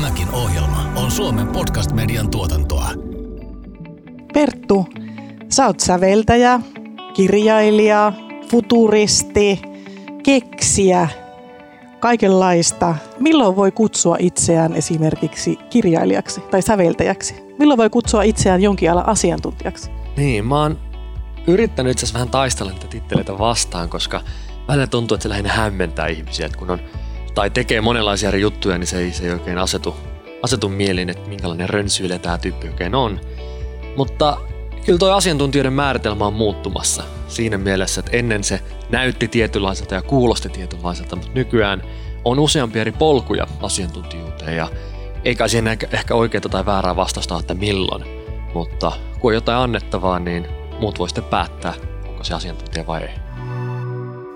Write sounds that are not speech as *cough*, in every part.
Tämäkin ohjelma on Suomen podcast-median tuotantoa. Perttu, sä oot säveltäjä, kirjailija, futuristi, keksiä, kaikenlaista. Milloin voi kutsua itseään esimerkiksi kirjailijaksi tai säveltäjäksi? Milloin voi kutsua itseään jonkin alan asiantuntijaksi? Niin, mä oon yrittänyt itse asiassa vähän taistella niitä titteleitä vastaan, koska välillä tuntuu, että se lähinnä hämmentää ihmisiä, että kun on, tai tekee monenlaisia eri juttuja, niin se ei, se ei oikein asetu, asetu mieliin, että minkälainen rönsyile tämä tyyppi oikein on. Mutta kyllä tuo asiantuntijoiden määritelmä on muuttumassa siinä mielessä, että ennen se näytti tietynlaiselta ja kuulosti tietynlaiselta, mutta nykyään on useampia eri polkuja asiantuntijuuteen ja eikä siinä ehkä oikeaa tai väärää vastausta että milloin, mutta kun on jotain annettavaa, niin muut voi sitten päättää, onko se asiantuntija vai ei.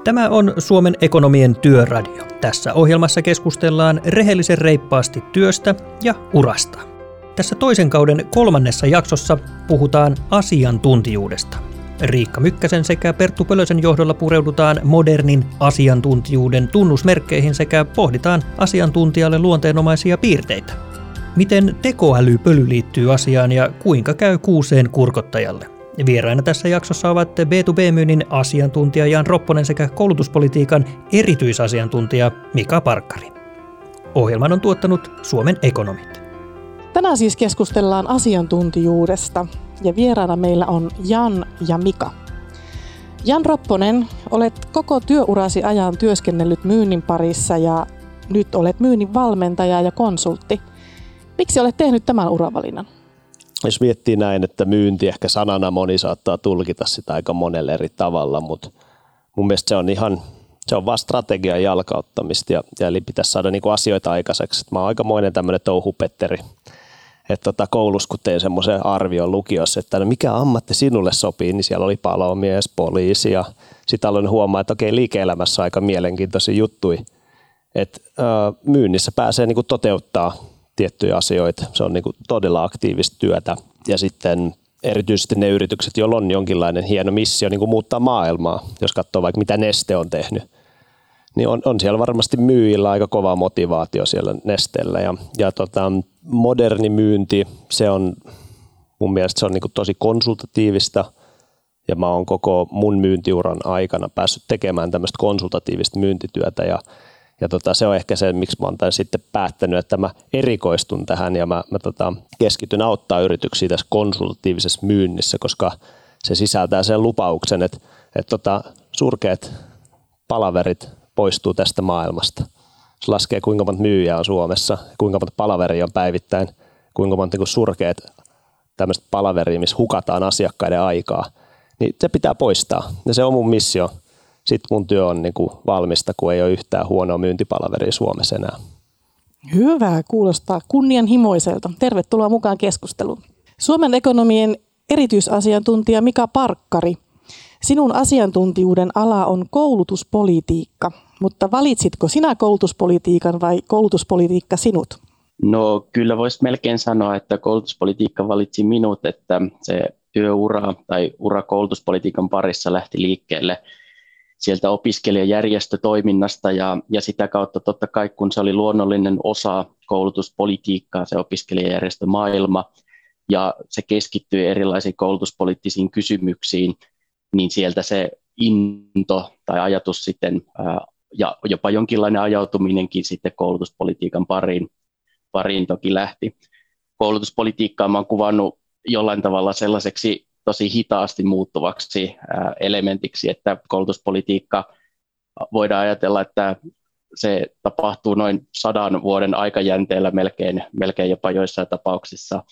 Tämä on Suomen ekonomien työradio. Tässä ohjelmassa keskustellaan rehellisen reippaasti työstä ja urasta. Tässä toisen kauden kolmannessa jaksossa puhutaan asiantuntijuudesta. Riikka Mykkäsen sekä Perttu Pölösen johdolla pureudutaan modernin asiantuntijuuden tunnusmerkkeihin sekä pohditaan asiantuntijalle luonteenomaisia piirteitä. Miten tekoälypöly liittyy asiaan ja kuinka käy kuuseen kurkottajalle? Vieraina tässä jaksossa ovat B2B-myynnin asiantuntija Jan Ropponen sekä koulutuspolitiikan erityisasiantuntija Mika Parkkari. Ohjelman on tuottanut Suomen ekonomit. Tänään siis keskustellaan asiantuntijuudesta ja vieraana meillä on Jan ja Mika. Jan Ropponen, olet koko työurasi ajan työskennellyt myynnin parissa ja nyt olet myynnin valmentaja ja konsultti. Miksi olet tehnyt tämän uravalinnan? Jos miettii näin, että myynti ehkä sanana moni saattaa tulkita sitä aika monelle eri tavalla, mutta mun mielestä se on ihan se on vaan strategian jalkauttamista ja, ja eli pitäisi saada niinku asioita aikaiseksi. Mä oon aikamoinen tämmöinen touhupetteri että tota, koulussa kun tein semmoisen arvion lukiossa, että no mikä ammatti sinulle sopii, niin siellä oli palomies, poliisi ja sitten aloin huomaa, että okei liike-elämässä aika mielenkiintoisia juttui. Että myynnissä pääsee niinku toteuttaa tiettyjä asioita. Se on niinku todella aktiivista työtä ja sitten erityisesti ne yritykset, joilla on jonkinlainen hieno missio niin kuin muuttaa maailmaa, jos katsoo vaikka mitä Neste on tehnyt, niin on, on siellä varmasti myyjillä aika kova motivaatio siellä Nesteellä. Ja, ja tota, moderni myynti, se on mun mielestä se on niin tosi konsultatiivista ja mä oon koko mun myyntiuran aikana päässyt tekemään tämmöistä konsultatiivista myyntityötä ja, ja tota, se on ehkä se, miksi mä oon sitten päättänyt, että mä erikoistun tähän ja mä, mä tota, keskityn auttaa yrityksiä tässä konsultatiivisessa myynnissä, koska se sisältää sen lupauksen, että, että tota, surkeat palaverit poistuu tästä maailmasta se laskee kuinka monta myyjää on Suomessa, kuinka monta palaveria on päivittäin, kuinka monta niin surkeat tämmöistä palaveria, missä hukataan asiakkaiden aikaa, niin se pitää poistaa. Ja se on mun missio. Sitten mun työ on niin kuin valmista, kun ei ole yhtään huonoa myyntipalaveria Suomessa enää. Hyvä, kuulostaa kunnianhimoiselta. Tervetuloa mukaan keskusteluun. Suomen ekonomien erityisasiantuntija Mika Parkkari. Sinun asiantuntijuuden ala on koulutuspolitiikka. Mutta valitsitko sinä koulutuspolitiikan vai koulutuspolitiikka sinut? No kyllä voisi melkein sanoa, että koulutuspolitiikka valitsi minut, että se työura tai ura koulutuspolitiikan parissa lähti liikkeelle sieltä opiskelijajärjestötoiminnasta ja, ja sitä kautta totta kai kun se oli luonnollinen osa koulutuspolitiikkaa, se opiskelijajärjestömaailma ja se keskittyi erilaisiin koulutuspoliittisiin kysymyksiin, niin sieltä se into tai ajatus sitten ja jopa jonkinlainen ajautuminenkin sitten koulutuspolitiikan pariin, pariin toki lähti. Koulutuspolitiikkaa olen kuvannut jollain tavalla sellaiseksi tosi hitaasti muuttuvaksi elementiksi, että koulutuspolitiikka voidaan ajatella, että se tapahtuu noin sadan vuoden aikajänteellä melkein, melkein jopa joissain tapauksissa.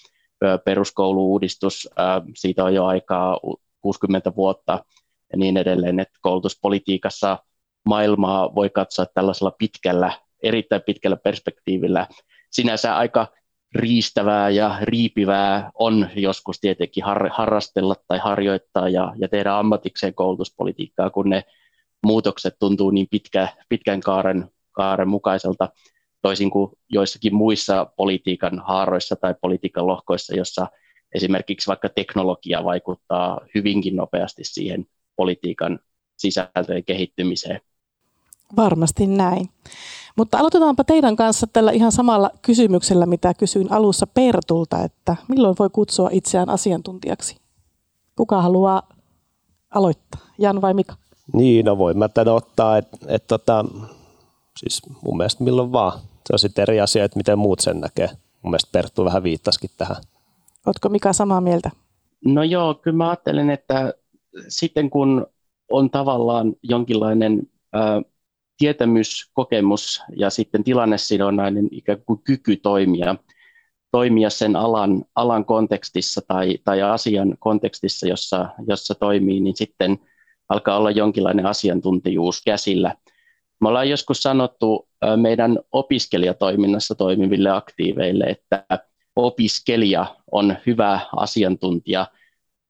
Peruskouluuudistus, siitä on jo aikaa 60 vuotta ja niin edelleen, että koulutuspolitiikassa – maailmaa voi katsoa tällaisella pitkällä, erittäin pitkällä perspektiivillä. Sinänsä aika riistävää ja riipivää on joskus tietenkin har, harrastella tai harjoittaa ja, ja tehdä ammatikseen koulutuspolitiikkaa, kun ne muutokset tuntuu niin pitkä, pitkän kaaren, kaaren mukaiselta, toisin kuin joissakin muissa politiikan haaroissa tai politiikan lohkoissa, jossa esimerkiksi vaikka teknologia vaikuttaa hyvinkin nopeasti siihen politiikan sisältöjen kehittymiseen. Varmasti näin. Mutta aloitetaanpa teidän kanssa tällä ihan samalla kysymyksellä, mitä kysyin alussa Pertulta, että milloin voi kutsua itseään asiantuntijaksi? Kuka haluaa aloittaa, Jan vai Mika? Niin, no voin mä tämän ottaa, että et, tota, siis mun mielestä milloin vaan. Se on sitten eri asia, että miten muut sen näkee. Mun mielestä Perttu vähän viittasikin tähän. Oletko Mika samaa mieltä? No joo, kyllä mä ajattelen, että sitten kun on tavallaan jonkinlainen ää, tietämys, kokemus ja sitten tilannesidonnainen ikään kuin kyky toimia, toimia sen alan, alan kontekstissa tai, tai asian kontekstissa, jossa, jossa toimii, niin sitten alkaa olla jonkinlainen asiantuntijuus käsillä. Me ollaan joskus sanottu meidän opiskelijatoiminnassa toimiville aktiiveille, että opiskelija on hyvä asiantuntija,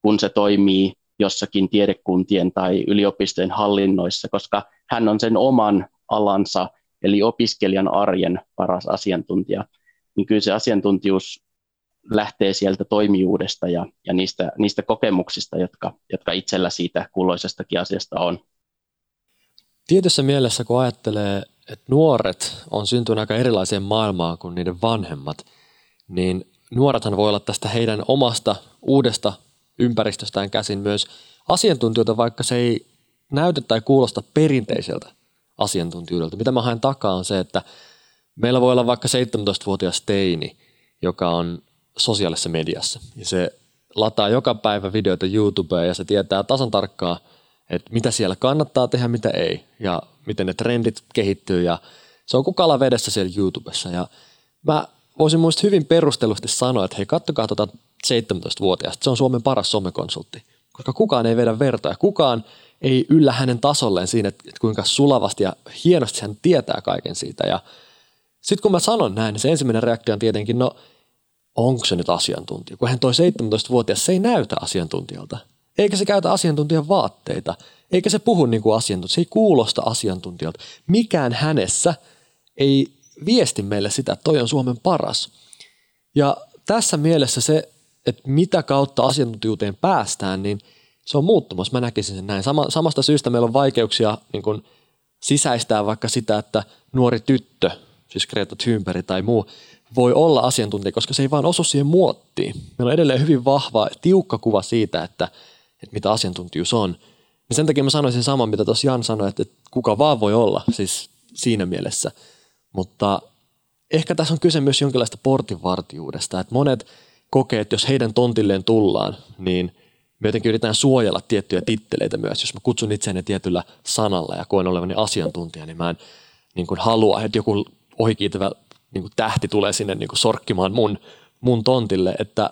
kun se toimii jossakin tiedekuntien tai yliopistojen hallinnoissa, koska hän on sen oman alansa, eli opiskelijan arjen paras asiantuntija. Niin kyllä se asiantuntijuus lähtee sieltä toimijuudesta ja, ja niistä, niistä kokemuksista, jotka, jotka itsellä siitä kulloisestakin asiasta on. Tietyssä mielessä, kun ajattelee, että nuoret on syntynyt aika erilaiseen maailmaan kuin niiden vanhemmat, niin nuorethan voi olla tästä heidän omasta uudesta ympäristöstään käsin myös asiantuntijoita, vaikka se ei näytä tai kuulosta perinteiseltä asiantuntijuudelta. Mitä mä haen takaa on se, että meillä voi olla vaikka 17-vuotias teini, joka on sosiaalisessa mediassa. Ja se lataa joka päivä videoita YouTubeen ja se tietää tasan tarkkaan, että mitä siellä kannattaa tehdä, mitä ei. Ja miten ne trendit kehittyy ja se on kukala vedessä siellä YouTubessa. Ja mä voisin muista hyvin perustellusti sanoa, että hei kattokaa tuota 17-vuotiaasta, se on Suomen paras somekonsultti. Koska kukaan ei vedä verta ja kukaan ei yllä hänen tasolleen siinä, että kuinka sulavasti ja hienosti hän tietää kaiken siitä. Ja sitten kun mä sanon näin, niin se ensimmäinen reaktio on tietenkin, no onko se nyt asiantuntija? Kun hän toi 17-vuotias, se ei näytä asiantuntijalta. Eikä se käytä asiantuntijan vaatteita. Eikä se puhu niin kuin asiantuntija. Se ei kuulosta asiantuntijalta. Mikään hänessä ei viesti meille sitä, että toi on Suomen paras. Ja tässä mielessä se, että mitä kautta asiantuntijuuteen päästään, niin se on muuttumassa. Mä näkisin sen näin. Sama, samasta syystä meillä on vaikeuksia niin kuin sisäistää vaikka sitä, että nuori tyttö, siis Greta Thunberg tai muu, voi olla asiantuntija, koska se ei vaan osu siihen muottiin. Meillä on edelleen hyvin vahva, tiukka kuva siitä, että, että mitä asiantuntijuus on. Ja sen takia mä sanoisin saman, mitä tuossa Jan sanoi, että kuka vaan voi olla, siis siinä mielessä. Mutta ehkä tässä on kyse myös jonkinlaista portinvartijuudesta, että monet kokee, että jos heidän tontilleen tullaan, niin me jotenkin yritetään suojella tiettyjä titteleitä myös. Jos mä kutsun itseäni tietyllä sanalla ja koen olevani asiantuntija, niin mä en niin kuin halua, että joku ohikiitävä niin kuin tähti tulee sinne niin kuin sorkkimaan mun, mun tontille, että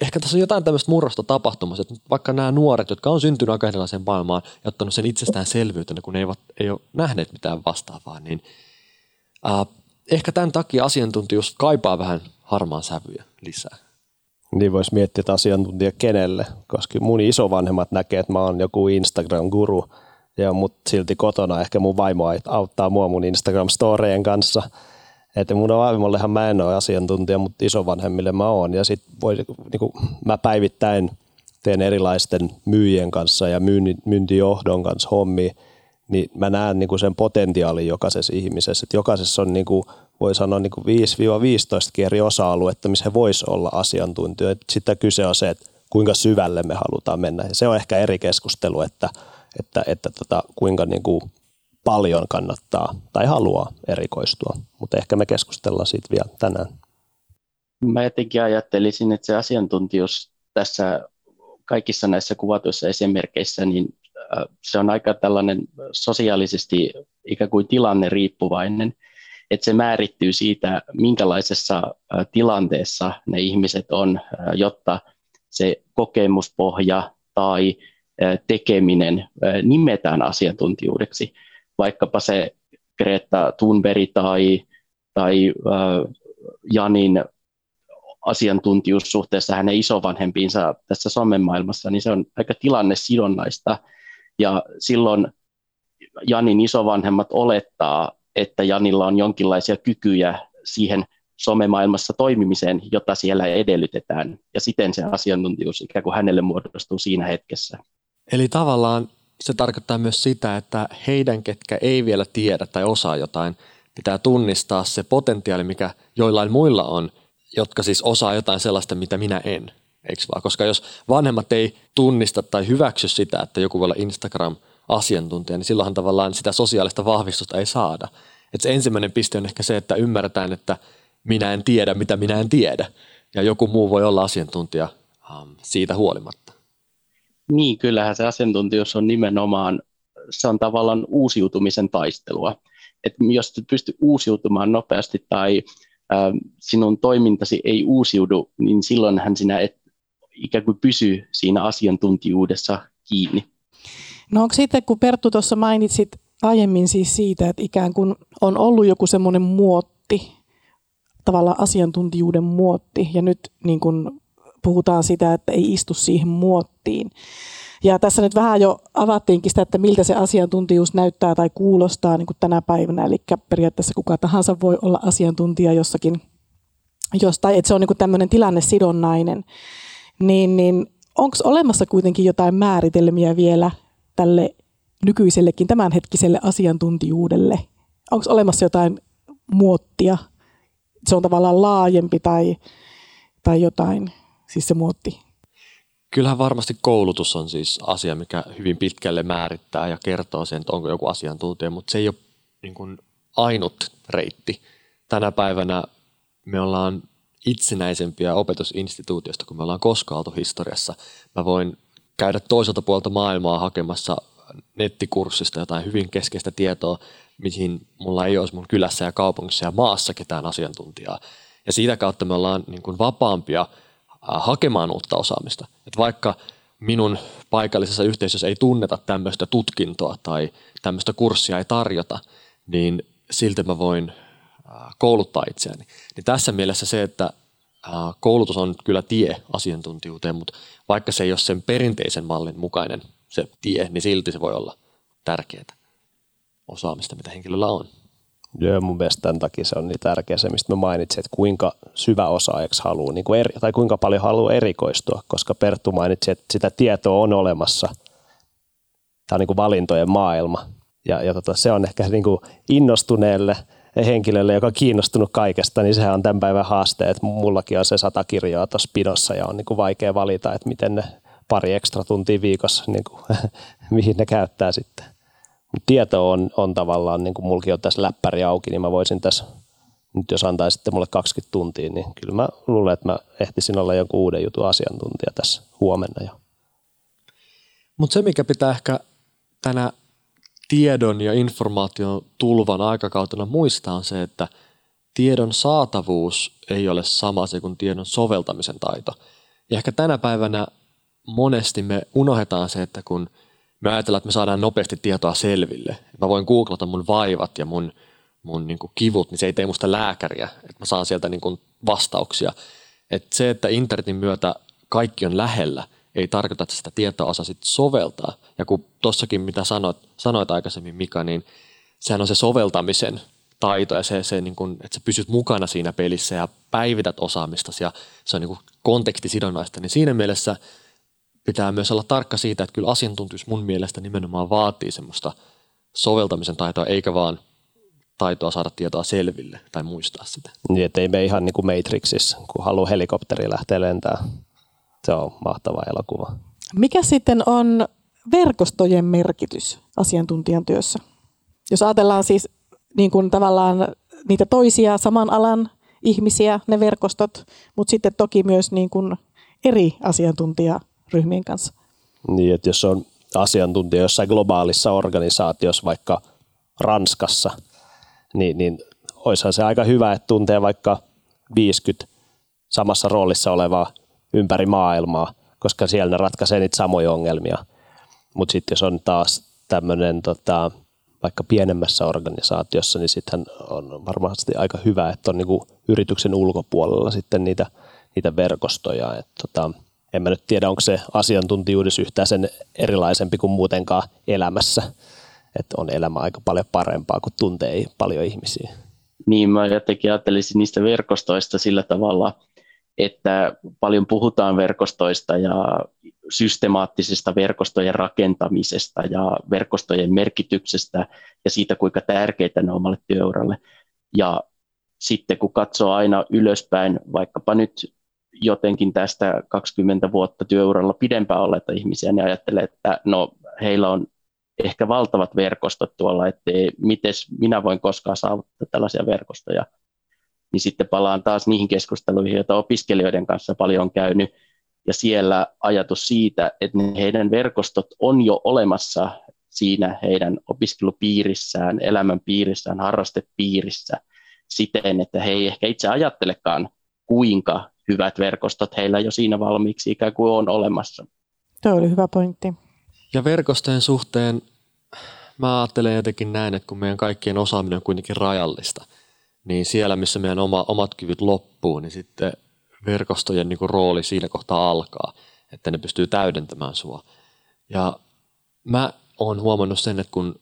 ehkä tässä on jotain tämmöistä murrosta tapahtumassa, että vaikka nämä nuoret, jotka on syntynyt aika erilaiseen maailmaan ja ottanut sen itsestäänselvyytenä, kun ne eivät, ei ole nähneet mitään vastaavaa, niin äh, ehkä tämän takia asiantuntijuus kaipaa vähän harmaan sävyjä lisää. Niin voisi miettiä, että asiantuntija kenelle, koska mun isovanhemmat näkee, että mä oon joku Instagram-guru, ja mut silti kotona ehkä mun vaimo auttaa mua mun Instagram-storeen kanssa – että mun vaimollehan mä en ole asiantuntija, mutta isovanhemmille mä oon. Ja sitten voi, niin kuin, mä päivittäin teen erilaisten myyjien kanssa ja myyntijohdon kanssa hommia, niin mä näen niin kuin sen potentiaalin jokaisessa ihmisessä. Että jokaisessa on, niin kuin, voi sanoa, niin kuin 5-15 eri osa-aluetta, missä he vois olla asiantuntijoita. Sitä kyse on se, että kuinka syvälle me halutaan mennä. Ja se on ehkä eri keskustelu, että, että, että tota, kuinka niin kuin paljon kannattaa tai haluaa erikoistua, mutta ehkä me keskustellaan siitä vielä tänään. Mä jotenkin ajattelisin, että se asiantuntijuus tässä kaikissa näissä kuvatuissa esimerkkeissä, niin se on aika tällainen sosiaalisesti ikään kuin tilanne riippuvainen, että se määrittyy siitä, minkälaisessa tilanteessa ne ihmiset on, jotta se kokemuspohja tai tekeminen nimetään asiantuntijuudeksi vaikkapa se Greta Thunberg tai, tai Janin asiantuntijuus suhteessa hänen isovanhempiinsa tässä somemaailmassa, niin se on aika tilannesidonnaista. Ja silloin Janin isovanhemmat olettaa, että Janilla on jonkinlaisia kykyjä siihen somemaailmassa toimimiseen, jota siellä edellytetään. Ja siten se asiantuntijuus ikään kuin hänelle muodostuu siinä hetkessä. Eli tavallaan se tarkoittaa myös sitä, että heidän, ketkä ei vielä tiedä tai osaa jotain, pitää tunnistaa se potentiaali, mikä joillain muilla on, jotka siis osaa jotain sellaista, mitä minä en. Eikö vaan? Koska jos vanhemmat ei tunnista tai hyväksy sitä, että joku voi olla Instagram-asiantuntija, niin silloinhan tavallaan sitä sosiaalista vahvistusta ei saada. Et se ensimmäinen piste on ehkä se, että ymmärretään, että minä en tiedä, mitä minä en tiedä. Ja joku muu voi olla asiantuntija um, siitä huolimatta. Niin, kyllähän se asiantuntijuus on nimenomaan, se on tavallaan uusiutumisen taistelua. Et jos pystyt uusiutumaan nopeasti tai äh, sinun toimintasi ei uusiudu, niin silloinhan sinä et ikään kuin pysy siinä asiantuntijuudessa kiinni. No onko sitten, kun Perttu tuossa mainitsit aiemmin siis siitä, että ikään kuin on ollut joku semmoinen muotti, tavallaan asiantuntijuuden muotti, ja nyt niin kuin puhutaan sitä, että ei istu siihen muottiin. Ja tässä nyt vähän jo avattiinkin sitä, että miltä se asiantuntijuus näyttää tai kuulostaa niin kuin tänä päivänä. Eli periaatteessa kuka tahansa voi olla asiantuntija jossakin, jostain, että se on niin kuin tämmöinen tilannesidonnainen. Niin, niin onko olemassa kuitenkin jotain määritelmiä vielä tälle nykyisellekin tämänhetkiselle asiantuntijuudelle? Onko olemassa jotain muottia? Se on tavallaan laajempi tai, tai jotain, siis se muotti. Kyllähän varmasti koulutus on siis asia, mikä hyvin pitkälle määrittää ja kertoo sen, että onko joku asiantuntija, mutta se ei ole niin kuin ainut reitti. Tänä päivänä me ollaan itsenäisempiä opetusinstituutiosta kuin me ollaan koskaan oltu historiassa. Mä voin käydä toiselta puolta maailmaa hakemassa nettikurssista jotain hyvin keskeistä tietoa, mihin mulla ei olisi mun kylässä ja kaupungissa ja maassa ketään asiantuntijaa. Ja siitä kautta me ollaan niin kuin vapaampia hakemaan uutta osaamista. Et vaikka minun paikallisessa yhteisössä ei tunneta tämmöistä tutkintoa tai tämmöistä kurssia ei tarjota, niin silti mä voin kouluttaa itseäni. Niin tässä mielessä se, että koulutus on kyllä tie asiantuntijuuteen, mutta vaikka se ei ole sen perinteisen mallin mukainen se tie, niin silti se voi olla tärkeää osaamista, mitä henkilöllä on. Joo, mun mielestä tämän takia se on niin tärkeä se, mistä mä mainitsin, että kuinka syvä osaajaksi haluaa, niin kuin eri, tai kuinka paljon haluaa erikoistua, koska Perttu mainitsi, että sitä tietoa on olemassa. Tämä on niin kuin valintojen maailma. Ja, ja tota, se on ehkä niin kuin innostuneelle henkilölle, joka on kiinnostunut kaikesta, niin sehän on tämän päivän haaste, että mullakin on se sata kirjaa tuossa pinossa ja on niin kuin vaikea valita, että miten ne pari ekstra tuntia viikossa, niin kuin, *laughs* mihin ne käyttää sitten. Tieto on, on tavallaan, niin kuin mullakin on tässä läppäri auki, niin mä voisin tässä, nyt jos antaisitte mulle 20 tuntia, niin kyllä mä luulen, että mä ehtisin olla jonkun uuden jutun asiantuntija tässä huomenna jo. Mutta se, mikä pitää ehkä tänä tiedon ja informaation tulvan aikakautena muistaa on se, että tiedon saatavuus ei ole sama se kuin tiedon soveltamisen taito. Ja ehkä tänä päivänä monesti me unohdetaan se, että kun me ajatellaan, että me saadaan nopeasti tietoa selville. Mä voin googlata mun vaivat ja mun, mun niin kivut, niin se ei tee musta lääkäriä, että mä saan sieltä niin vastauksia. Et se, että internetin myötä kaikki on lähellä, ei tarkoita, että sitä tietoa osasit soveltaa. Ja kun tossakin, mitä sanoit, sanoit aikaisemmin Mika, niin sehän on se soveltamisen taito ja se, se niin kuin, että sä pysyt mukana siinä pelissä ja päivität osaamista ja se on niin kontekstisidonnaista, niin siinä mielessä pitää myös olla tarkka siitä, että kyllä asiantuntijuus mun mielestä nimenomaan vaatii semmoista soveltamisen taitoa, eikä vaan taitoa saada tietoa selville tai muistaa sitä. Niin, että ei me ihan niin kuin Matrixissa, kun haluaa helikopteri lähteä lentämään se on mahtava elokuva. Mikä sitten on verkostojen merkitys asiantuntijan työssä? Jos ajatellaan siis niin kuin tavallaan niitä toisia saman alan ihmisiä, ne verkostot, mutta sitten toki myös niin kuin eri asiantuntijaryhmien kanssa. Niin, että jos on asiantuntija jossain globaalissa organisaatiossa, vaikka Ranskassa, niin, niin olisihan se aika hyvä, että tuntee vaikka 50 samassa roolissa olevaa ympäri maailmaa, koska siellä ne ratkaisee niitä samoja ongelmia. Mutta sitten jos on taas tämmöinen tota, vaikka pienemmässä organisaatiossa, niin sitten on varmasti aika hyvä, että on niinku yrityksen ulkopuolella sitten niitä, niitä verkostoja. Et tota, en mä nyt tiedä, onko se asiantuntijuudessa yhtään sen erilaisempi kuin muutenkaan elämässä. Että on elämä aika paljon parempaa, kun tuntee paljon ihmisiä. Niin, mä jotenkin ajattelisin niistä verkostoista sillä tavalla, että paljon puhutaan verkostoista ja systemaattisesta verkostojen rakentamisesta ja verkostojen merkityksestä ja siitä, kuinka tärkeitä ne omalle työuralle. Ja sitten kun katsoo aina ylöspäin, vaikkapa nyt jotenkin tästä 20 vuotta työuralla pidempään olleita ihmisiä, niin ajattelee, että no heillä on ehkä valtavat verkostot tuolla, että miten minä voin koskaan saavuttaa tällaisia verkostoja. Niin sitten palaan taas niihin keskusteluihin, joita opiskelijoiden kanssa paljon on käynyt, ja siellä ajatus siitä, että ne heidän verkostot on jo olemassa siinä heidän opiskelupiirissään, elämänpiirissään, harrastepiirissä siten, että he ei ehkä itse ajattelekaan, kuinka hyvät verkostot heillä jo siinä valmiiksi ikään kuin on olemassa. Tuo oli hyvä pointti. Ja verkostojen suhteen mä ajattelen jotenkin näin, että kun meidän kaikkien osaaminen on kuitenkin rajallista, niin siellä, missä meidän oma, omat kyvyt loppuu, niin sitten verkostojen niin rooli siinä kohtaa alkaa, että ne pystyy täydentämään sua. Ja mä oon huomannut sen, että kun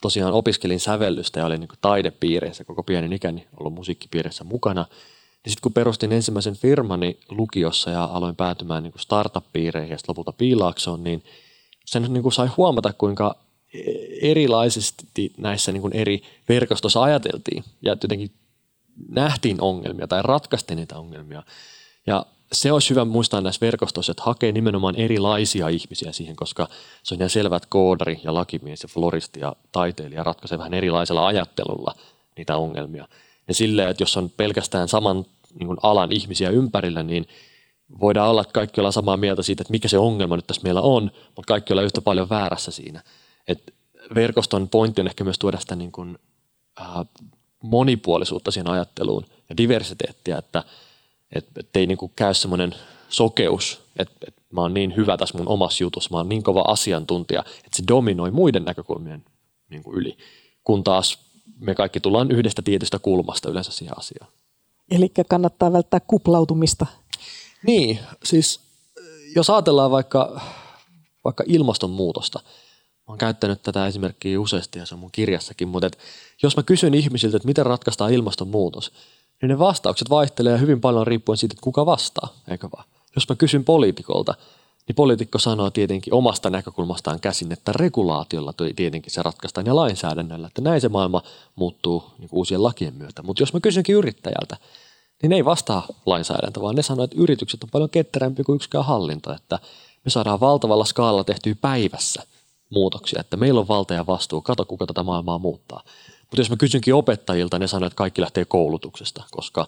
tosiaan opiskelin sävellystä ja olin niin taidepiireissä koko pienen ikäni ollut musiikkipiirissä mukana, niin sitten kun perustin ensimmäisen firmani lukiossa ja aloin päätymään niin startup-piireihin ja lopulta piilaaksoon, niin sen niin kuin sai huomata, kuinka erilaisesti näissä niin kuin eri verkostossa ajateltiin ja jotenkin nähtiin ongelmia tai ratkaistiin niitä ongelmia. Ja se olisi hyvä muistaa näissä verkostoissa, että hakee nimenomaan erilaisia ihmisiä siihen, koska se on ihan selvä, että koodari ja lakimies ja floristi ja taiteilija ratkaisee vähän erilaisella ajattelulla niitä ongelmia. Ja silleen, että jos on pelkästään saman niin kuin alan ihmisiä ympärillä, niin voidaan olla, että kaikki ollaan samaa mieltä siitä, että mikä se ongelma nyt tässä meillä on, mutta kaikki ollaan yhtä paljon väärässä siinä. Et verkoston pointti on ehkä myös tuoda sitä niin kuin, äh, monipuolisuutta siihen ajatteluun ja diversiteettiä, että et, et ei niin kuin käy semmoinen sokeus, että et mä oon niin hyvä tässä mun omassa jutussa, mä oon niin kova asiantuntija, että se dominoi muiden näkökulmien niin kuin yli, kun taas me kaikki tullaan yhdestä tietystä kulmasta yleensä siihen asiaan. Eli kannattaa välttää kuplautumista. Niin, siis jos ajatellaan vaikka, vaikka ilmastonmuutosta, mä oon käyttänyt tätä esimerkkiä useasti ja se on mun kirjassakin, mutta et jos mä kysyn ihmisiltä, että miten ratkaistaan ilmastonmuutos, niin ne vastaukset vaihtelee hyvin paljon riippuen siitä, että kuka vastaa, eikö vaan? Jos mä kysyn poliitikolta, niin poliitikko sanoo tietenkin omasta näkökulmastaan käsin, että regulaatiolla tietenkin se ratkaistaan ja lainsäädännöllä, että näin se maailma muuttuu niin uusien lakien myötä. Mutta jos mä kysynkin yrittäjältä, niin ne ei vastaa lainsäädäntö, vaan ne sanoo, että yritykset on paljon ketterämpi kuin yksikään hallinto, että me saadaan valtavalla skaalalla tehtyä päivässä muutoksia, että meillä on valta ja vastuu, kato kuka tätä maailmaa muuttaa. Mutta jos mä kysynkin opettajilta, ne sanoo, että kaikki lähtee koulutuksesta, koska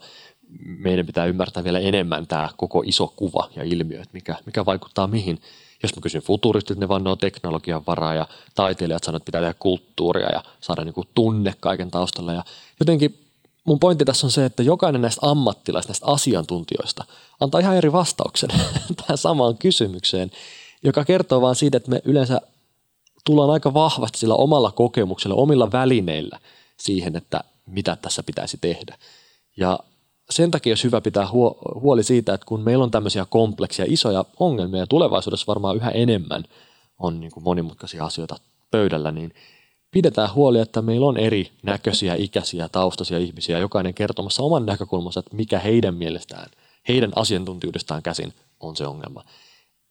meidän pitää ymmärtää vielä enemmän tämä koko iso kuva ja ilmiö, että mikä, mikä vaikuttaa mihin. Jos mä kysyn futuristit, ne vannoo teknologian varaa ja taiteilijat sanoo, että pitää tehdä kulttuuria ja saada niin kuin tunne kaiken taustalla. Ja jotenkin mun pointti tässä on se, että jokainen näistä ammattilaisista, näistä asiantuntijoista antaa ihan eri vastauksen *laughs* tähän samaan kysymykseen, joka kertoo vaan siitä, että me yleensä tullaan aika vahvasti sillä omalla kokemuksella, omilla välineillä siihen, että mitä tässä pitäisi tehdä. Ja sen takia olisi hyvä pitää huoli siitä, että kun meillä on tämmöisiä kompleksia, isoja ongelmia ja tulevaisuudessa varmaan yhä enemmän on niin kuin monimutkaisia asioita pöydällä, niin pidetään huoli, että meillä on eri näköisiä, ikäisiä, taustaisia ihmisiä, jokainen kertomassa oman näkökulmansa, että mikä heidän mielestään, heidän asiantuntijuudestaan käsin on se ongelma.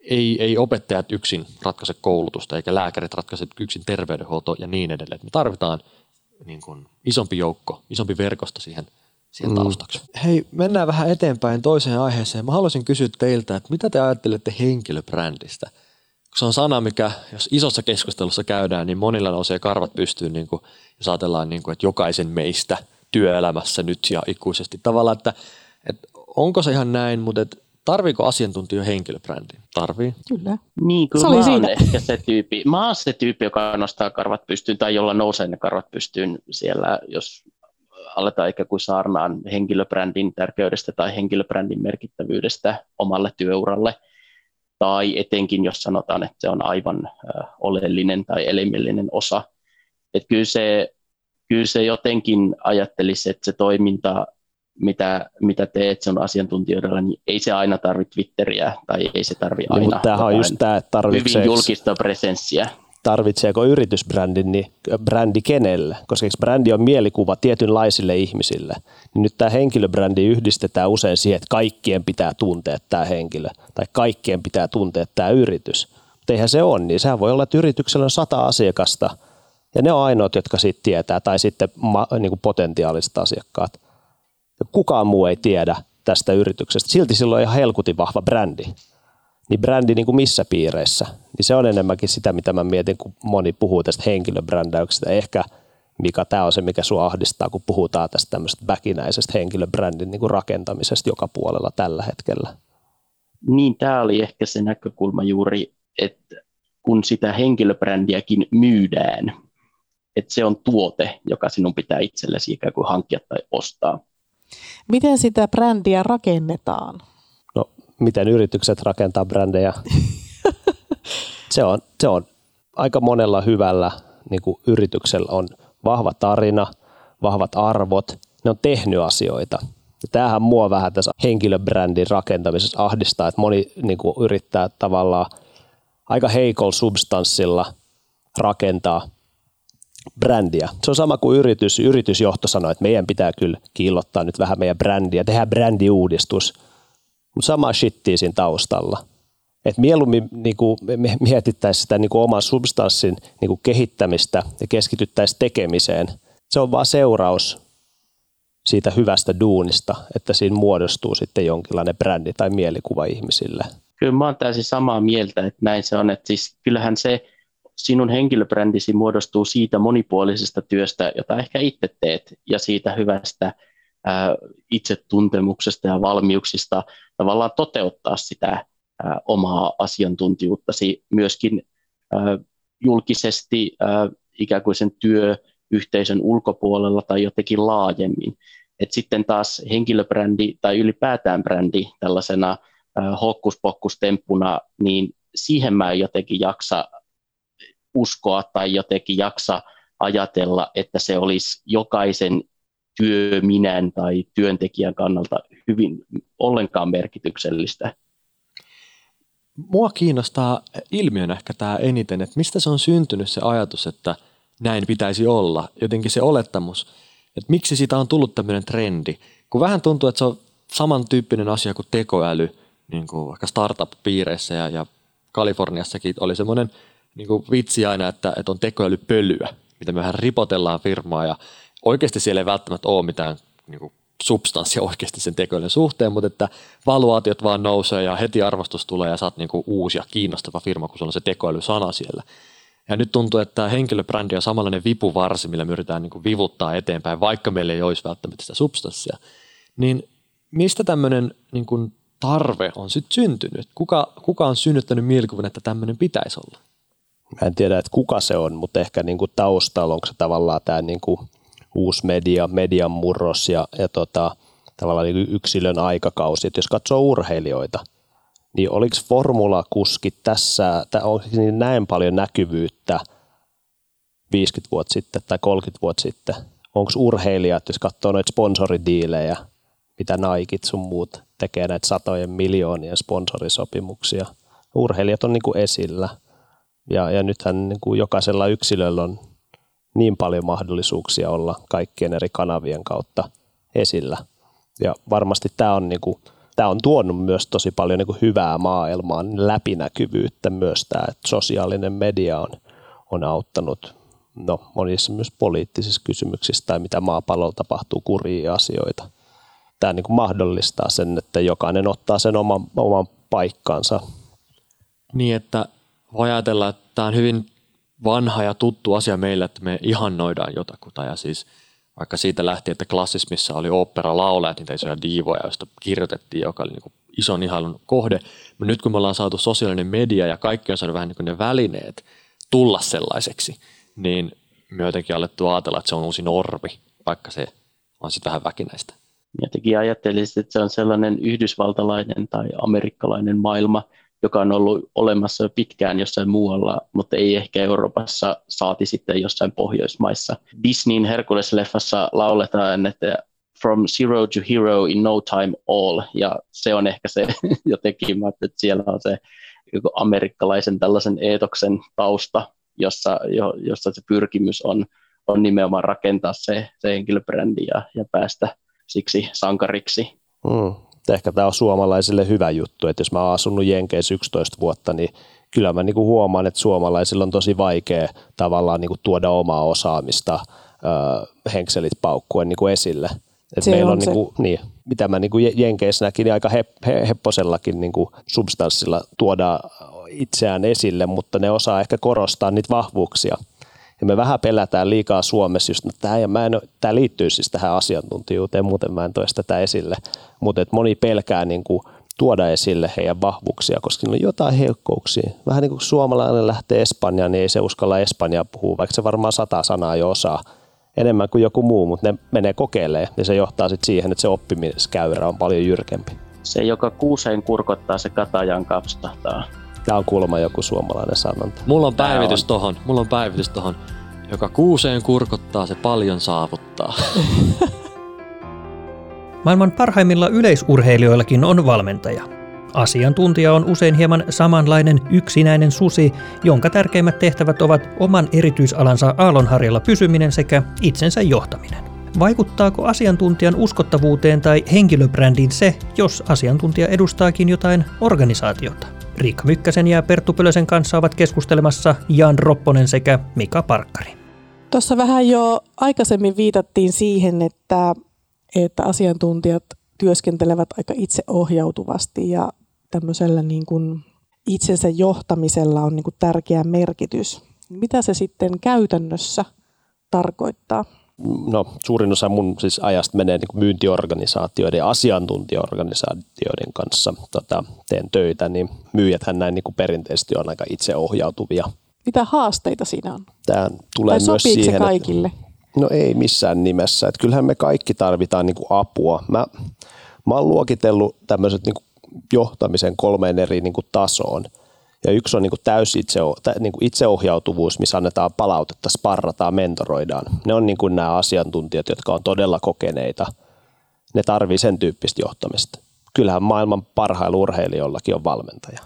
Ei, ei opettajat yksin ratkaise koulutusta, eikä lääkärit ratkaise yksin terveydenhuolto ja niin edelleen. Me tarvitaan niin kuin isompi joukko, isompi verkosto siihen, siihen mm. taustaksi. Hei, mennään vähän eteenpäin toiseen aiheeseen. Mä haluaisin kysyä teiltä, että mitä te ajattelette henkilöbrändistä? Se on sana, mikä jos isossa keskustelussa käydään, niin monilla nousee karvat pystyyn, niin kuin, jos ajatellaan, niin kuin, että jokaisen meistä työelämässä nyt ja ikuisesti. Tavallaan, että, että onko se ihan näin, mutta että Tarviiko asiantuntija henkilöbrändi? Tarvii. Kyllä. Niin, kyllä se mä olen ehkä se tyyppi. Mä oon se tyyppi, joka nostaa karvat pystyyn tai jolla nousee ne karvat pystyyn siellä, jos aletaan ikään kuin saarnaan henkilöbrändin tärkeydestä tai henkilöbrändin merkittävyydestä omalle työuralle. Tai etenkin, jos sanotaan, että se on aivan oleellinen tai elimellinen osa. Että kyllä se, kyllä se jotenkin ajattelisi, että se toiminta mitä, mitä teet sun asiantuntijoilla, niin ei se aina tarvitse Twitteriä tai ei se tarvitse aina tämähän on just tämä, että hyvin julkista presenssiä. Tarvitseeko yritysbrändi niin brändi kenelle? Koska brändi on mielikuva tietynlaisille ihmisille. Niin nyt tämä henkilöbrändi yhdistetään usein siihen, että kaikkien pitää tuntea tämä henkilö tai kaikkien pitää tuntea tämä yritys. Mutta eihän se ole niin. Sehän voi olla, että yrityksellä on sata asiakasta Ja ne on ainoat, jotka siitä tietää, tai sitten ma, niin potentiaaliset asiakkaat. Kukaan muu ei tiedä tästä yrityksestä. Silti sillä on ihan helkutin vahva brändi. Niin brändi niin kuin missä piireissä? Niin se on enemmänkin sitä, mitä mä mietin, kun moni puhuu tästä henkilöbrändäyksestä. Ehkä Mika, tämä on se, mikä sua ahdistaa, kun puhutaan tästä tämmöisestä väkinäisestä henkilöbrändin niin kuin rakentamisesta joka puolella tällä hetkellä. Niin, tämä oli ehkä se näkökulma juuri, että kun sitä henkilöbrändiäkin myydään, että se on tuote, joka sinun pitää itsellesi ikään kuin hankkia tai ostaa. Miten sitä brändiä rakennetaan? No, miten yritykset rakentaa brändejä? *laughs* se, on, se on aika monella hyvällä niin kuin yrityksellä on vahva tarina, vahvat arvot, ne on tehnyt asioita. Ja tämähän mua vähän tässä henkilöbrändin rakentamisessa ahdistaa, että moni niin kuin, yrittää tavallaan aika heikolla substanssilla rakentaa brändiä. Se on sama kuin yritys, yritysjohto sanoi, että meidän pitää kyllä kiillottaa nyt vähän meidän brändiä, tehdä brändiuudistus. Mutta sama shittiä siinä taustalla. Et mieluummin niin kuin, me mietittäisiin sitä niin kuin oman substanssin niin kuin kehittämistä ja keskityttäisiin tekemiseen. Se on vain seuraus siitä hyvästä duunista, että siinä muodostuu sitten jonkinlainen brändi tai mielikuva ihmisille. Kyllä mä oon täysin samaa mieltä, että näin se on. Että siis kyllähän se sinun henkilöbrändisi muodostuu siitä monipuolisesta työstä, jota ehkä itse teet, ja siitä hyvästä ää, itsetuntemuksesta ja valmiuksista tavallaan toteuttaa sitä ää, omaa asiantuntijuuttasi myöskin ää, julkisesti ää, ikään kuin sen työyhteisön ulkopuolella tai jotenkin laajemmin. Et sitten taas henkilöbrändi tai ylipäätään brändi tällaisena hokkuspokkustemppuna, niin siihen mä en jotenkin jaksa uskoa tai jotenkin jaksa ajatella, että se olisi jokaisen työminän tai työntekijän kannalta hyvin ollenkaan merkityksellistä. Mua kiinnostaa ilmiön ehkä tämä eniten, että mistä se on syntynyt se ajatus, että näin pitäisi olla, jotenkin se olettamus, että miksi siitä on tullut tämmöinen trendi, kun vähän tuntuu, että se on samantyyppinen asia kuin tekoäly, niin kuin vaikka startup-piireissä ja, ja Kaliforniassakin oli semmoinen niin kuin vitsi aina, että, että on tekoälypölyä, mitä me vähän ripotellaan firmaa ja oikeasti siellä ei välttämättä ole mitään niin kuin substanssia oikeasti sen tekoälyn suhteen, mutta että valuaatiot vaan nousee ja heti arvostus tulee ja saat niin kuin uusi ja kiinnostava firma, kun sulla on se tekoälysana siellä. Ja nyt tuntuu, että henkilöbrändi on samanlainen vipuvarsi, millä me yritetään niin kuin vivuttaa eteenpäin, vaikka meillä ei olisi välttämättä sitä substanssia. Niin mistä tämmöinen niin kuin tarve on sitten syntynyt? Kuka, kuka on synnyttänyt mielikuvan, että tämmöinen pitäisi olla? Mä en tiedä, että kuka se on, mutta ehkä niin kuin taustalla onko se tavallaan tämä niin kuin uusi media, median murros ja, ja tota, tavallaan niin yksilön aikakausi. Et jos katsoo urheilijoita, niin oliko formulakuski tässä, tai onko niin näin paljon näkyvyyttä 50 vuotta sitten tai 30 vuotta sitten? Onko urheilijat, jos katsoo noita sponsoridiilejä, mitä Nikit sun muut tekee näitä satojen miljoonien sponsorisopimuksia. Urheilijat on niin kuin esillä. Ja, ja nythän niin kuin jokaisella yksilöllä on niin paljon mahdollisuuksia olla kaikkien eri kanavien kautta esillä. Ja varmasti tämä on, niin kuin, tämä on tuonut myös tosi paljon niin kuin hyvää maailmaan, läpinäkyvyyttä myös tämä, että sosiaalinen media on, on auttanut no, monissa myös poliittisissa kysymyksissä tai mitä maapallolla tapahtuu kuria asioita tämä niin kuin mahdollistaa sen, että jokainen ottaa sen oman, oman paikkansa. Niin, että voi ajatella, että tämä on hyvin vanha ja tuttu asia meille, että me ihannoidaan jotakuta ja siis vaikka siitä lähti, että klassismissa oli opera laulajat, niitä isoja diivoja, joista kirjoitettiin, joka oli niin ison ihailun kohde. Mutta nyt kun me ollaan saatu sosiaalinen media ja kaikki on saanut vähän niin kuin ne välineet tulla sellaiseksi, niin me jotenkin alettu ajatella, että se on uusi normi, vaikka se on sitten vähän väkinäistä. Jotenkin ajattelisin, että se on sellainen yhdysvaltalainen tai amerikkalainen maailma, joka on ollut olemassa jo pitkään jossain muualla, mutta ei ehkä Euroopassa saati sitten jossain Pohjoismaissa. Disneyn Hercules-leffassa lauletaan, että from zero to hero in no time all, ja se on ehkä se *laughs* jotenkin, että siellä on se amerikkalaisen tällaisen eetoksen tausta, jossa, jo, jossa se pyrkimys on, on nimenomaan rakentaa se, se henkilöbrändi ja, ja päästä siksi sankariksi. Mm. Ehkä tämä on suomalaisille hyvä juttu, että jos mä oon asunut Jenkeissä 11 vuotta, niin kyllä mä niin kuin huomaan, että suomalaisilla on tosi vaikea tavallaan niin kuin tuoda omaa osaamista äh, henkselit paukkuen niin kuin esille. Et meillä on, on niin kuin, niin, mitä mä niin kuin Jenkeissä näkin, niin aika hep, he, hepposellakin niin kuin substanssilla tuoda itseään esille, mutta ne osaa ehkä korostaa niitä vahvuuksia. Ja me vähän pelätään liikaa Suomessa just, että tämä, ja mä en, tämä liittyy siis tähän asiantuntijuuteen, muuten mä en toista tätä esille, mutta moni pelkää niin kuin tuoda esille heidän vahvuuksia, koska niillä on jotain heikkouksia. Vähän niin kuin suomalainen lähtee Espanjaan, niin ei se uskalla Espanjaa puhua, vaikka se varmaan sata sanaa jo osaa enemmän kuin joku muu, mutta ne menee kokeilemaan ja se johtaa sitten siihen, että se oppimiskäyrä on paljon jyrkempi. Se, joka kuuseen kurkottaa, se katajan kapstahtaa. Tämä on kuulemma joku suomalainen sanonta. Mulla on päivitys on. tohon. Mulla on päivitys tohon. Joka kuuseen kurkottaa, se paljon saavuttaa. *laughs* Maailman parhaimmilla yleisurheilijoillakin on valmentaja. Asiantuntija on usein hieman samanlainen yksinäinen susi, jonka tärkeimmät tehtävät ovat oman erityisalansa aallonharjalla pysyminen sekä itsensä johtaminen. Vaikuttaako asiantuntijan uskottavuuteen tai henkilöbrändiin se, jos asiantuntija edustaakin jotain organisaatiota? Riikka Mykkäsen ja Perttu Pölösen kanssa ovat keskustelemassa Jan Ropponen sekä Mika Parkkari. Tuossa vähän jo aikaisemmin viitattiin siihen, että, että asiantuntijat työskentelevät aika itseohjautuvasti ja tämmöisellä niin kuin itsensä johtamisella on niin kuin tärkeä merkitys. Mitä se sitten käytännössä tarkoittaa? No, suurin osa mun siis ajasta menee niin myyntiorganisaatioiden ja asiantuntijaorganisaatioiden kanssa tota, teen töitä, niin myyjäthän näin niin kuin perinteisesti on aika itseohjautuvia. Mitä haasteita siinä on? Tämä tulee tai myös siihen, se kaikille? Että, no ei missään nimessä. Että kyllähän me kaikki tarvitaan niin kuin apua. Mä, mä oon luokitellut tämmöiset niin kuin johtamisen kolmeen eri niin kuin tasoon – ja yksi on niin kuin täysi itse, niin itseohjautuvuus, missä annetaan palautetta, sparrataan, mentoroidaan. Ne on niin kuin nämä asiantuntijat, jotka on todella kokeneita. Ne tarvii sen tyyppistä johtamista. Kyllähän maailman parhailla urheilijoillakin on valmentaja.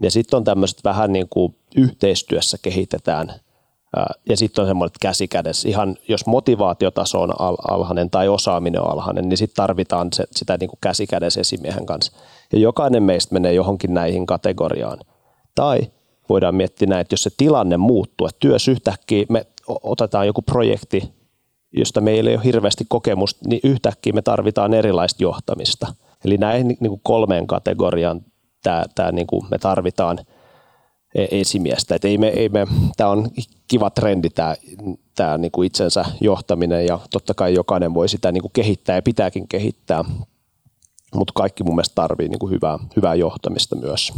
Ja sitten on tämmöiset vähän niin kuin yhteistyössä kehitetään ja sitten on semmoinen käsi kädessä. Ihan jos motivaatiotaso on alhainen tai osaaminen on alhainen, niin sitten tarvitaan se, sitä niin kuin käsi kädessä esimiehen kanssa. Ja jokainen meistä menee johonkin näihin kategoriaan – tai voidaan miettiä näin, että jos se tilanne muuttuu, että työssä yhtäkkiä me otetaan joku projekti, josta meillä ei ole hirveästi kokemusta, niin yhtäkkiä me tarvitaan erilaista johtamista. Eli näin niin kuin kolmeen kategoriaan tämä, tämä niin kuin me tarvitaan e-, esimiestä. Että ei me, ei me, tämä on kiva trendi tämä, tämä niin kuin itsensä johtaminen ja totta kai jokainen voi sitä niin kuin kehittää ja pitääkin kehittää, mutta kaikki mun mielestä tarvii niin kuin hyvää, hyvää johtamista myös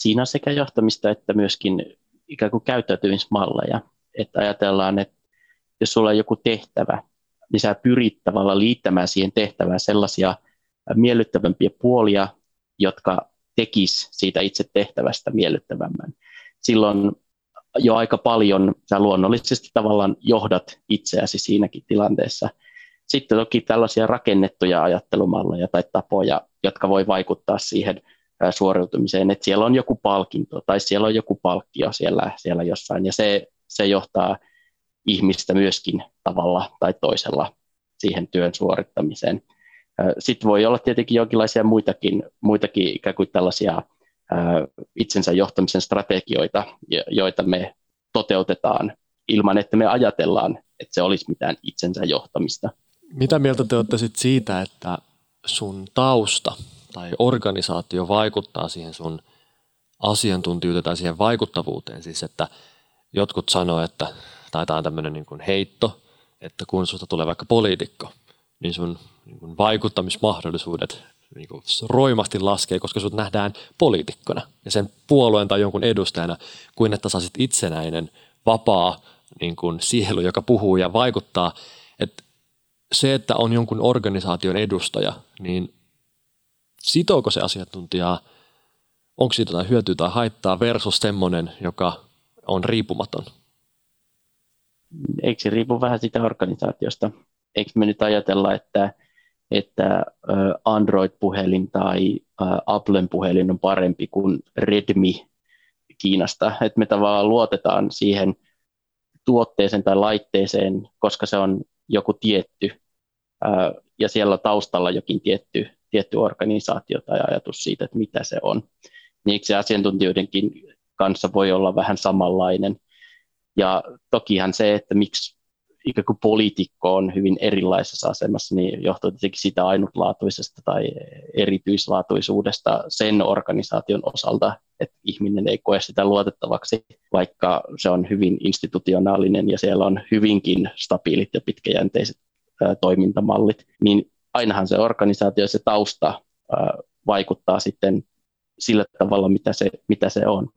siinä on sekä johtamista että myöskin ikään kuin käyttäytymismalleja. Että ajatellaan, että jos sulla on joku tehtävä, niin sä pyrit tavallaan liittämään siihen tehtävään sellaisia miellyttävämpiä puolia, jotka tekis siitä itse tehtävästä miellyttävämmän. Silloin jo aika paljon sä luonnollisesti tavallaan johdat itseäsi siinäkin tilanteessa. Sitten toki tällaisia rakennettuja ajattelumalleja tai tapoja, jotka voi vaikuttaa siihen suoriutumiseen, että siellä on joku palkinto tai siellä on joku palkkio siellä, siellä jossain ja se, se johtaa ihmistä myöskin tavalla tai toisella siihen työn suorittamiseen. Sitten voi olla tietenkin jonkinlaisia muitakin, muitakin ikään kuin tällaisia itsensä johtamisen strategioita, joita me toteutetaan ilman, että me ajatellaan, että se olisi mitään itsensä johtamista. Mitä mieltä te olette siitä, että sun tausta tai organisaatio vaikuttaa siihen sun asiantuntijuuteen tai siihen vaikuttavuuteen. Siis että jotkut sanoo, että tai tämä on tämmöinen niin kuin heitto, että kun susta tulee vaikka poliitikko, niin sun niin kuin vaikuttamismahdollisuudet niin kuin roimasti laskee, koska sut nähdään poliitikkona ja sen puolueen tai jonkun edustajana, kuin että sä itsenäinen, vapaa niin kuin sielu, joka puhuu ja vaikuttaa. Että se, että on jonkun organisaation edustaja, niin sitooko se asiantuntijaa, onko siitä jotain hyötyä tai haittaa versus semmoinen, joka on riippumaton? Eikö se riipu vähän sitä organisaatiosta? Eikö me nyt ajatella, että, että Android-puhelin tai Applen puhelin on parempi kuin Redmi Kiinasta, että me tavallaan luotetaan siihen tuotteeseen tai laitteeseen, koska se on joku tietty ja siellä taustalla jokin tietty tietty organisaatio tai ajatus siitä, että mitä se on. Niin se asiantuntijoidenkin kanssa voi olla vähän samanlainen. Ja tokihan se, että miksi ikään kuin poliitikko on hyvin erilaisessa asemassa, niin johtuu tietenkin sitä ainutlaatuisesta tai erityislaatuisuudesta sen organisaation osalta, että ihminen ei koe sitä luotettavaksi, vaikka se on hyvin institutionaalinen ja siellä on hyvinkin stabiilit ja pitkäjänteiset toimintamallit, niin ainahan se organisaatio, se tausta vaikuttaa sitten sillä tavalla, mitä se, mitä se on.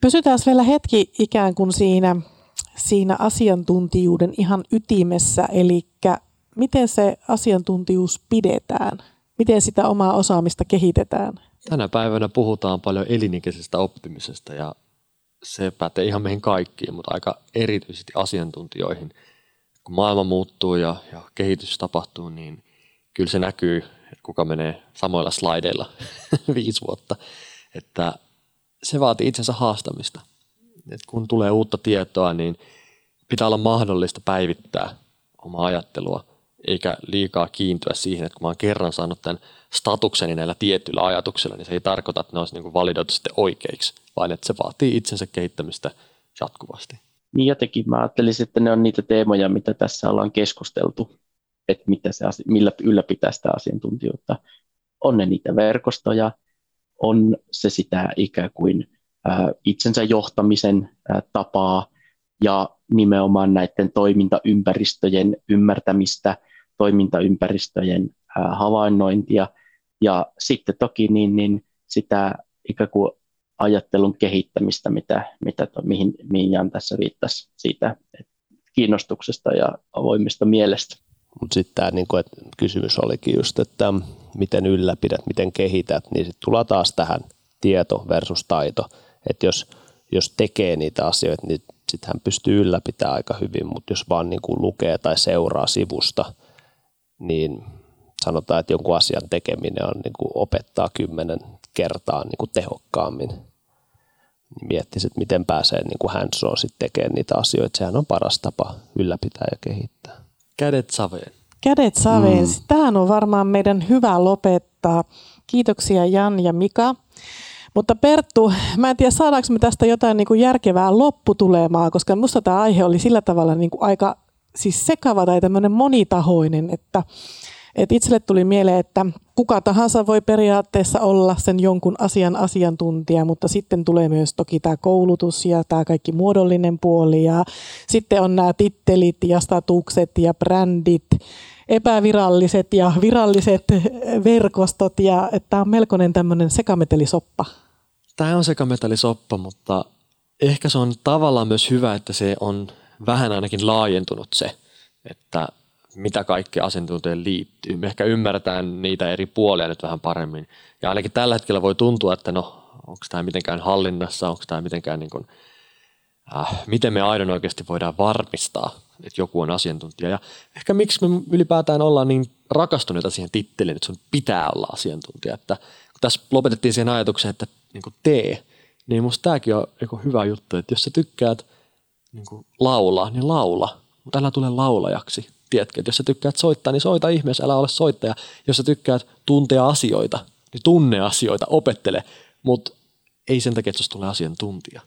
Pysytään vielä hetki ikään kuin siinä, siinä asiantuntijuuden ihan ytimessä, eli miten se asiantuntijuus pidetään? Miten sitä omaa osaamista kehitetään? Tänä päivänä puhutaan paljon elinikäisestä oppimisesta ja se pätee ihan meihin kaikkiin, mutta aika erityisesti asiantuntijoihin. Kun maailma muuttuu ja, ja kehitys tapahtuu, niin kyllä se näkyy, että kuka menee samoilla slaideilla *laughs* viisi vuotta. Että se vaatii itsensä haastamista. Et kun tulee uutta tietoa, niin pitää olla mahdollista päivittää omaa ajattelua, eikä liikaa kiintyä siihen, että kun mä oon kerran saanut tämän statukseni näillä tietyillä ajatuksilla, niin se ei tarkoita, että ne olisi niin validoitu sitten oikeiksi, vaan että se vaatii itsensä kehittämistä jatkuvasti. Niin jotenkin mä ajattelisin, että ne on niitä teemoja, mitä tässä ollaan keskusteltu, että mitä se, millä ylläpitää sitä asiantuntijuutta. On ne niitä verkostoja, on se sitä ikään kuin itsensä johtamisen tapaa ja nimenomaan näiden toimintaympäristöjen ymmärtämistä, toimintaympäristöjen havainnointia ja sitten toki niin, niin sitä ikään kuin ajattelun kehittämistä, mitä, mitä to, mihin, mihin Jan tässä viittasi siitä kiinnostuksesta ja avoimesta mielestä. Mutta sitten tämä niin että kysymys olikin just, että miten ylläpidät, miten kehität, niin sitten tullaan taas tähän tieto versus taito. Että jos, jos tekee niitä asioita, niin sitten hän pystyy ylläpitämään aika hyvin, mutta jos vaan niin kuin lukee tai seuraa sivusta, niin sanotaan, että jonkun asian tekeminen on niin kuin opettaa kymmenen kertaa niin kuin tehokkaammin. Miettisi, että miten pääsee niin kuin hands sitten tekemään niitä asioita. Sehän on paras tapa ylläpitää ja kehittää. Kädet saveen. Kädet saveen. Mm. Tähän on varmaan meidän hyvä lopettaa. Kiitoksia Jan ja Mika. Mutta Perttu, mä en tiedä saadaanko me tästä jotain niin kuin järkevää lopputulemaa, koska minusta tämä aihe oli sillä tavalla niin kuin aika siis sekava tai tämmöinen monitahoinen, että et itselle tuli mieleen, että kuka tahansa voi periaatteessa olla sen jonkun asian asiantuntija, mutta sitten tulee myös toki tämä koulutus ja tämä kaikki muodollinen puoli ja sitten on nämä tittelit ja statukset ja brändit, epäviralliset ja viralliset verkostot ja että on melkoinen tämmöinen sekametelisoppa. Tämä on sekametelisoppa, mutta ehkä se on tavallaan myös hyvä, että se on vähän ainakin laajentunut se, että mitä kaikki asiantuntijoille liittyy. Me ehkä ymmärretään niitä eri puolia nyt vähän paremmin. Ja ainakin tällä hetkellä voi tuntua, että no, onko tämä mitenkään hallinnassa, onko tämä mitenkään niin kuin, äh, miten me aidon oikeasti voidaan varmistaa, että joku on asiantuntija. Ja ehkä miksi me ylipäätään ollaan niin rakastuneita siihen titteliin, että sun pitää olla asiantuntija. Että kun tässä lopetettiin siihen ajatukseen, että niin kuin tee, niin musta tämäkin on hyvä juttu, että jos sä tykkäät niin kuin laulaa, niin laula, mutta älä tule laulajaksi tiedätkö, että jos sä tykkäät soittaa, niin soita ihmeessä, älä ole soittaja. Jos sä tykkäät tuntea asioita, niin tunne asioita, opettele, mutta ei sen takia, että tulee asiantuntija.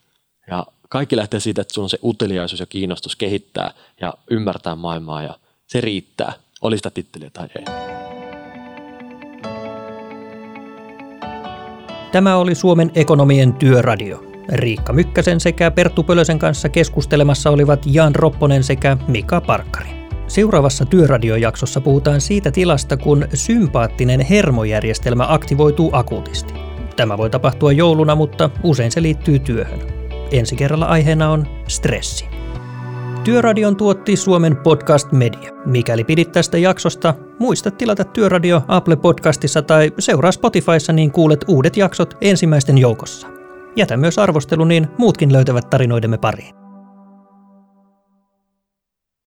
Ja kaikki lähtee siitä, että sulla on se uteliaisuus ja kiinnostus kehittää ja ymmärtää maailmaa ja se riittää, oli sitä titteliä tai ei. Tämä oli Suomen ekonomien työradio. Riikka Mykkäsen sekä Perttu Pölösen kanssa keskustelemassa olivat Jan Ropponen sekä Mika Parkkari. Seuraavassa työradiojaksossa puhutaan siitä tilasta, kun sympaattinen hermojärjestelmä aktivoituu akuutisti. Tämä voi tapahtua jouluna, mutta usein se liittyy työhön. Ensi kerralla aiheena on stressi. Työradion tuotti Suomen Podcast Media. Mikäli pidit tästä jaksosta, muista tilata Työradio Apple Podcastissa tai seuraa Spotifyssa, niin kuulet uudet jaksot ensimmäisten joukossa. Jätä myös arvostelu, niin muutkin löytävät tarinoidemme pariin.